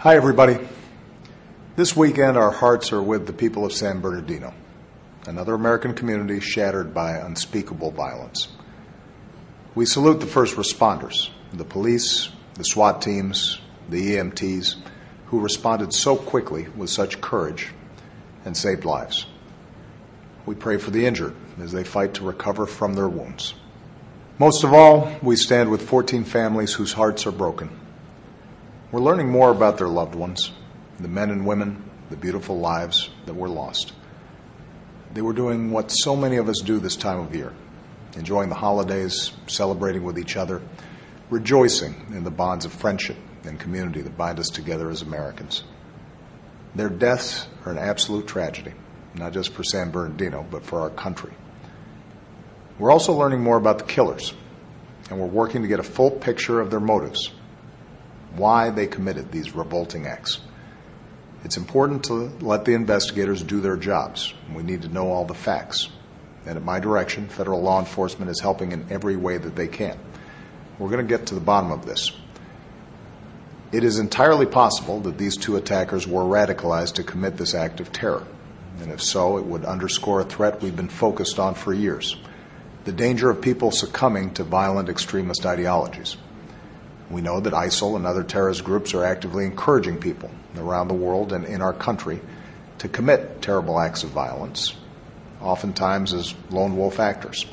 Hi, everybody. This weekend, our hearts are with the people of San Bernardino, another American community shattered by unspeakable violence. We salute the first responders, the police, the SWAT teams, the EMTs, who responded so quickly with such courage and saved lives. We pray for the injured as they fight to recover from their wounds. Most of all, we stand with 14 families whose hearts are broken. We're learning more about their loved ones, the men and women, the beautiful lives that were lost. They were doing what so many of us do this time of year enjoying the holidays, celebrating with each other, rejoicing in the bonds of friendship and community that bind us together as Americans. Their deaths are an absolute tragedy, not just for San Bernardino, but for our country. We're also learning more about the killers, and we're working to get a full picture of their motives, why they committed these revolting acts. It's important to let the investigators do their jobs. We need to know all the facts. And at my direction, federal law enforcement is helping in every way that they can. We're going to get to the bottom of this. It is entirely possible that these two attackers were radicalized to commit this act of terror. And if so, it would underscore a threat we've been focused on for years the danger of people succumbing to violent extremist ideologies. We know that ISIL and other terrorist groups are actively encouraging people around the world and in our country to commit terrible acts of violence, oftentimes as lone wolf actors.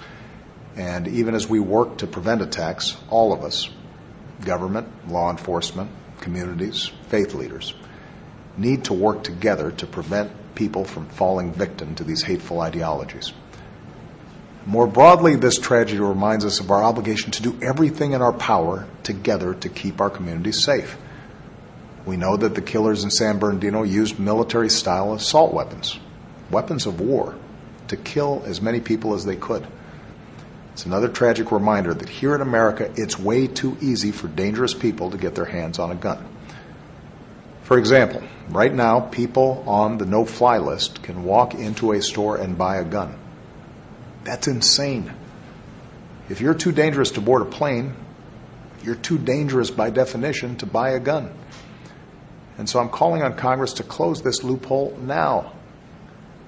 And even as we work to prevent attacks, all of us, government, law enforcement, communities, faith leaders, need to work together to prevent people from falling victim to these hateful ideologies. More broadly, this tragedy reminds us of our obligation to do everything in our power together to keep our communities safe. We know that the killers in San Bernardino used military style assault weapons, weapons of war, to kill as many people as they could. It's another tragic reminder that here in America, it's way too easy for dangerous people to get their hands on a gun. For example, right now, people on the no fly list can walk into a store and buy a gun. That's insane. If you're too dangerous to board a plane, you're too dangerous by definition to buy a gun. And so I'm calling on Congress to close this loophole now.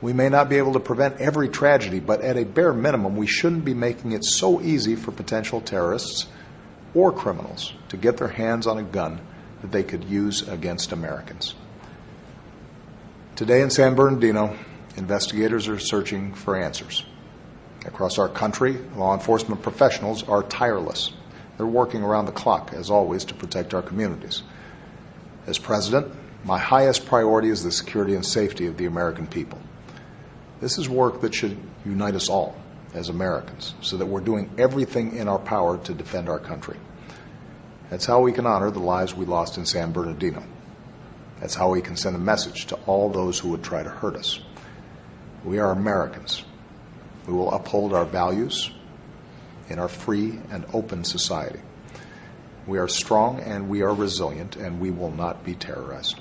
We may not be able to prevent every tragedy, but at a bare minimum, we shouldn't be making it so easy for potential terrorists or criminals to get their hands on a gun that they could use against Americans. Today in San Bernardino, investigators are searching for answers. Across our country, law enforcement professionals are tireless. They're working around the clock, as always, to protect our communities. As president, my highest priority is the security and safety of the American people. This is work that should unite us all as Americans so that we're doing everything in our power to defend our country. That's how we can honor the lives we lost in San Bernardino. That's how we can send a message to all those who would try to hurt us. We are Americans. We will uphold our values in our free and open society. We are strong and we are resilient, and we will not be terrorized.